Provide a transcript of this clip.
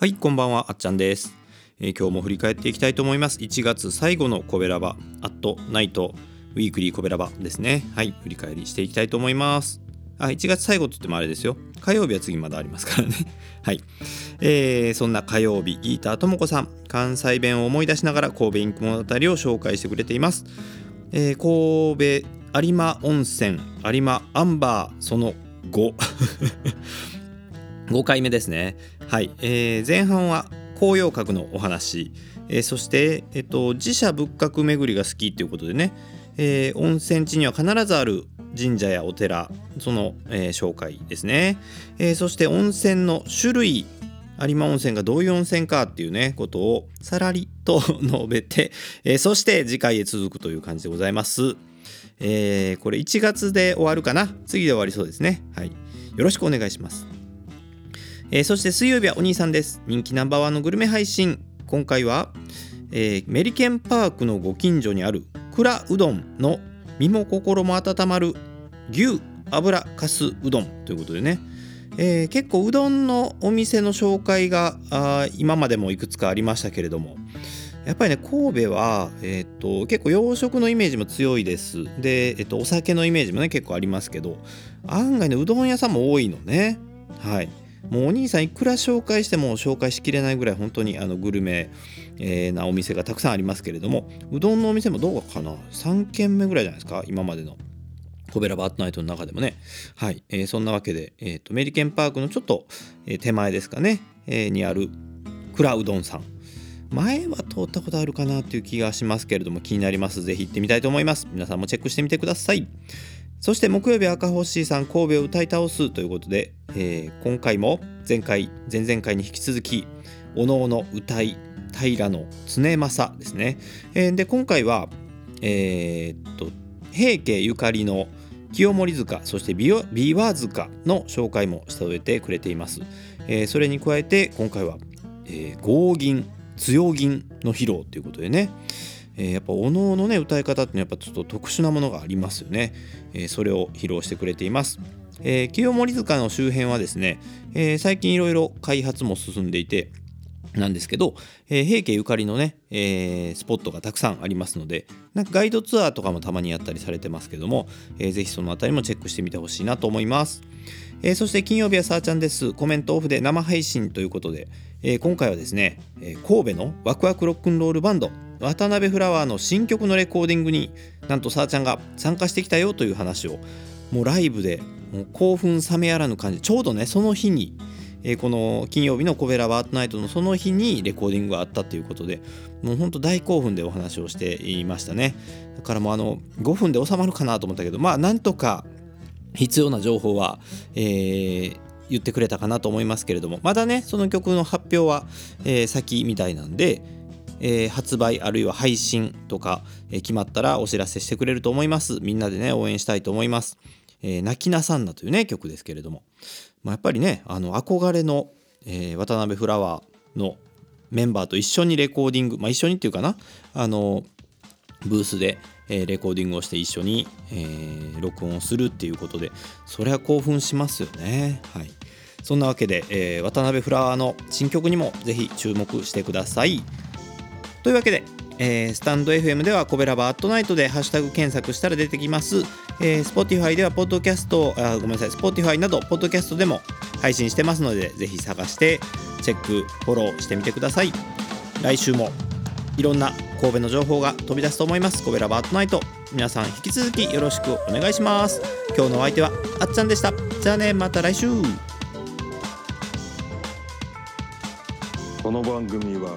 はいこんばんはあっちゃんです、えー今日も振り返っていきたいと思います。1月最後のコベラバアットナイトウィークリーコベラバですね。はい振り返りしていきたいと思います。あ1月最後と言ってもあれですよ。火曜日は次まだありますからね。はい、えーそんな火曜日ギーターともこさん関西弁を思い出しながら神戸インク物語を紹介してくれています、えー神戸有馬温泉有馬アンバーその5 5回目ですね。はい、えー前半は紅葉閣のお話、えーそして、えっと、自社仏閣巡りが好きということでね、えー温泉地には必ずある神社やお寺その、えー紹介ですね、えーそして温泉の種類有馬温泉がどういう温泉かっていうねことをさらりと述べて、えそして次回へ続くという感じでございます、えこれ1月で終わるかな。次で終わりそうですね。はい。よろしくお願いします。えーそして水曜日はお兄さんです。人気ナンバーワンのグルメ配信。今回は、えーメリケンパークのご近所にある蔵うどんの身も心も温まる牛油かすうどん。ということでね、えー結構うどんのお店の紹介があ今までもいくつかありましたけれども。やっぱりね神戸は、えー、と結構洋食のイメージも強いです。で、えー、とお酒のイメージもね結構ありますけど案外ねうどん屋さんも多いのね。はい。もうお兄さんいくら紹介しても紹介しきれないぐらい本当にあのグルメ、えーなお店がたくさんありますけれどもうどんのお店もどうかな？3軒目ぐらいじゃないですか？今までの。コベラバートナイトの中でもね。はい、えーそんなわけで、えー、とメリケンパークのちょっと、え手前ですかね、えーにある蔵うどんさん。前は通ったことあるかなっていう気がしますけれども気になります。ぜひ行ってみたいと思います。皆さんもチェックしてみてください。そして木曜日赤星さん神戸を歌い倒すということで、えー今回も前回前々回に引き続きおのおの歌い平の常政ですね、えーで今回はえーっと平家ゆかりの清盛塚そして琵琶塚の紹介もしておいてくれています、えーそれに加えて今回は、えー合銀強銀の披露ということでね、えーやっぱおのおのね歌い方っていうのはやっぱちょっと特殊なものがありますよね、えーそれを披露してくれています、えー清盛塚の周辺はですね、えー最近いろいろ開発も進んでいてなんですけど、えー平家ゆかりのね、えースポットがたくさんありますのでなんかガイドツアーとかもたまにやったりされてますけども、えーぜひそのあたりもチェックしてみてほしいなと思います、えーそして金曜日はさーちゃんです。コメントオフで生配信ということで、え今回はですね、え神戸のワクワクロックンロールバンド渡辺フラワーの新曲のレコーディングになんとさーちゃんが参加してきたよという話をもうライブでもう興奮冷めやらぬ感じちょうどねその日にえーこの金曜日のコベラバートナイトのその日にレコーディングがあったということでもうほんと大興奮でお話をしていましたね。だからもうあの5分で収まるかなと思ったけどまあなんとか必要な情報は、えー言ってくれたかなと思いますけれどもまだねその曲の発表は、えー先みたいなんで、えー発売あるいは配信とか、えー決まったらお知らせしてくれると思います。みんなでね応援したいと思います、えー泣きなさんなというね曲ですけれども。まあ、やっぱりねあの憧れの、えー渡辺フラワーのメンバーと一緒にレコーディング、まあ、一緒にっていうかな。あのブースで、えーレコーディングをして一緒に、えー録音をするっていうことでそれは興奮しますよね。はい。そんなわけで、えー渡辺フラワーの新曲にもぜひ注目してください。というわけで、えースタンド FM ではコベラバアットナイトでハッシュタグ検索したら出てきます。えー、Spotify ではポッドキャストあごめんなさい。Spotify などポッドキャストでも配信してますのでぜひ探してチェックフォローしてみてください。来週もいろんな神戸の情報が飛び出すと思います。コベラバートナイト。皆さん引き続きよろしくお願いします。今日のお相手はあっちゃんでした。じゃあねまた来週。この番組は